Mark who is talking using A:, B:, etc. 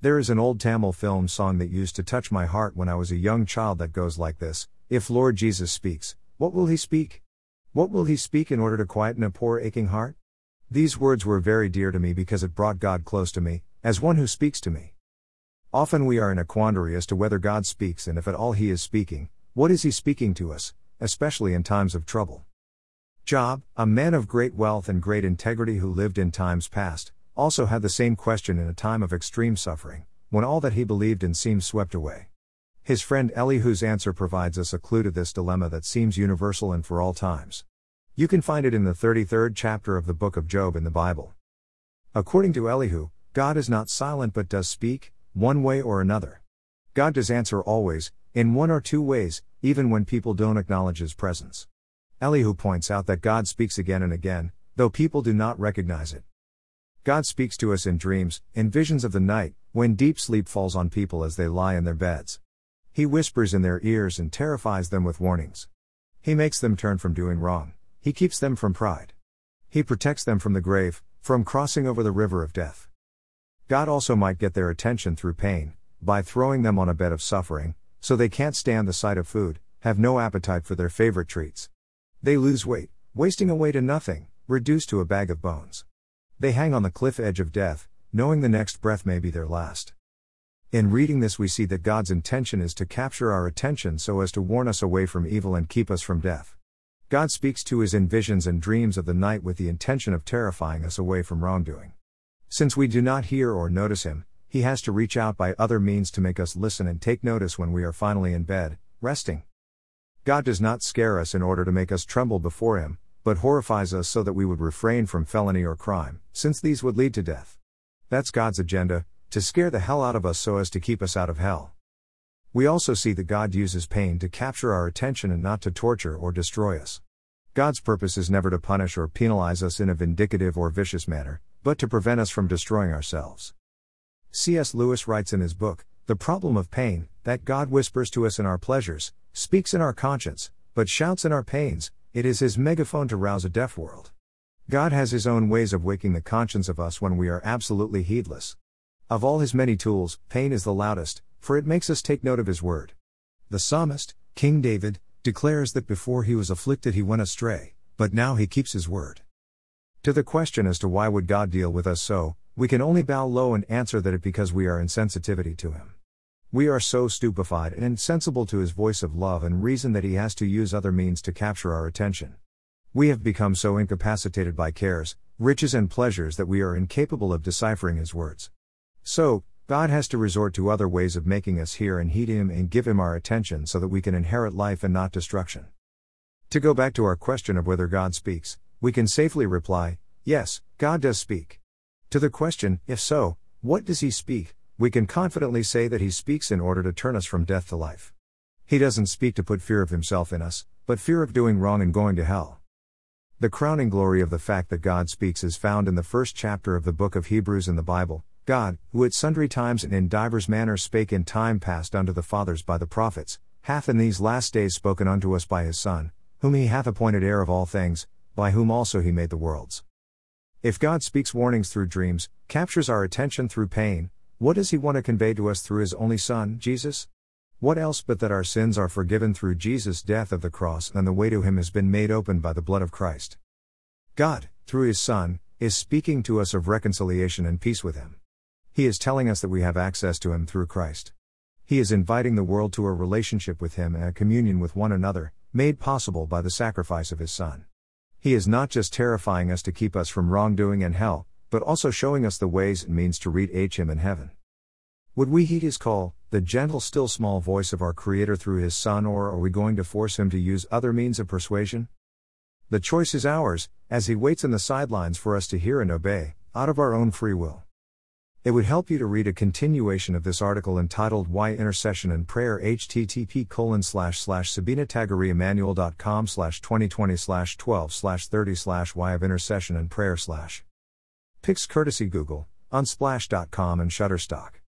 A: There is an old Tamil film song that used to touch my heart when I was a young child that goes like this If Lord Jesus speaks, what will he speak? What will he speak in order to quieten a poor aching heart? These words were very dear to me because it brought God close to me, as one who speaks to me. Often we are in a quandary as to whether God speaks and if at all he is speaking, what is he speaking to us, especially in times of trouble. Job, a man of great wealth and great integrity who lived in times past, also had the same question in a time of extreme suffering, when all that he believed in seemed swept away. His friend Elihu's answer provides us a clue to this dilemma that seems universal and for all times. You can find it in the 33rd chapter of the book of Job in the Bible. According to Elihu, God is not silent but does speak, one way or another. God does answer always, in one or two ways, even when people don't acknowledge his presence. Elihu points out that God speaks again and again, though people do not recognize it. God speaks to us in dreams, in visions of the night, when deep sleep falls on people as they lie in their beds. He whispers in their ears and terrifies them with warnings. He makes them turn from doing wrong, he keeps them from pride. He protects them from the grave, from crossing over the river of death. God also might get their attention through pain, by throwing them on a bed of suffering, so they can't stand the sight of food, have no appetite for their favorite treats. They lose weight, wasting away to nothing, reduced to a bag of bones. They hang on the cliff edge of death, knowing the next breath may be their last. In reading this, we see that God's intention is to capture our attention so as to warn us away from evil and keep us from death. God speaks to us in visions and dreams of the night with the intention of terrifying us away from wrongdoing. Since we do not hear or notice Him, He has to reach out by other means to make us listen and take notice when we are finally in bed, resting. God does not scare us in order to make us tremble before Him, but horrifies us so that we would refrain from felony or crime, since these would lead to death. That's God's agenda, to scare the hell out of us so as to keep us out of hell. We also see that God uses pain to capture our attention and not to torture or destroy us. God's purpose is never to punish or penalize us in a vindictive or vicious manner, but to prevent us from destroying ourselves. C.S. Lewis writes in his book, The Problem of Pain, that God whispers to us in our pleasures, speaks in our conscience, but shouts in our pains, it is his megaphone to rouse a deaf world. God has his own ways of waking the conscience of us when we are absolutely heedless. Of all his many tools, pain is the loudest, for it makes us take note of his word. The psalmist, King David, declares that before he was afflicted he went astray, but now he keeps his word. To the question as to why would God deal with us so, we can only bow low and answer that it because we are insensitivity to him. We are so stupefied and insensible to his voice of love and reason that he has to use other means to capture our attention. We have become so incapacitated by cares, riches, and pleasures that we are incapable of deciphering his words. So, God has to resort to other ways of making us hear and heed him and give him our attention so that we can inherit life and not destruction. To go back to our question of whether God speaks, we can safely reply, yes, God does speak. To the question, if so, what does he speak? We can confidently say that He speaks in order to turn us from death to life. He doesn't speak to put fear of Himself in us, but fear of doing wrong and going to hell. The crowning glory of the fact that God speaks is found in the first chapter of the book of Hebrews in the Bible. God, who at sundry times and in divers manners spake in time past unto the fathers by the prophets, hath in these last days spoken unto us by his Son, whom he hath appointed heir of all things, by whom also he made the worlds. If God speaks warnings through dreams, captures our attention through pain, what does he want to convey to us through his only Son, Jesus? What else but that our sins are forgiven through Jesus' death of the cross and the way to him has been made open by the blood of Christ? God, through his Son, is speaking to us of reconciliation and peace with him. He is telling us that we have access to him through Christ. He is inviting the world to a relationship with him and a communion with one another, made possible by the sacrifice of his Son. He is not just terrifying us to keep us from wrongdoing and hell, but also showing us the ways and means to reach Him in heaven. Would we heed His call, the gentle, still small voice of our Creator through His Son, or are we going to force Him to use other means of persuasion? The choice is ours, as He waits in the sidelines for us to hear and obey, out of our own free will. It would help you to read a continuation of this article entitled Why Intercession and Prayer http colon slash slash sabinatagoriemanual.com slash 2020 slash 12 slash 30 slash why of intercession and prayer slash Pics courtesy Google, Unsplash.com and Shutterstock.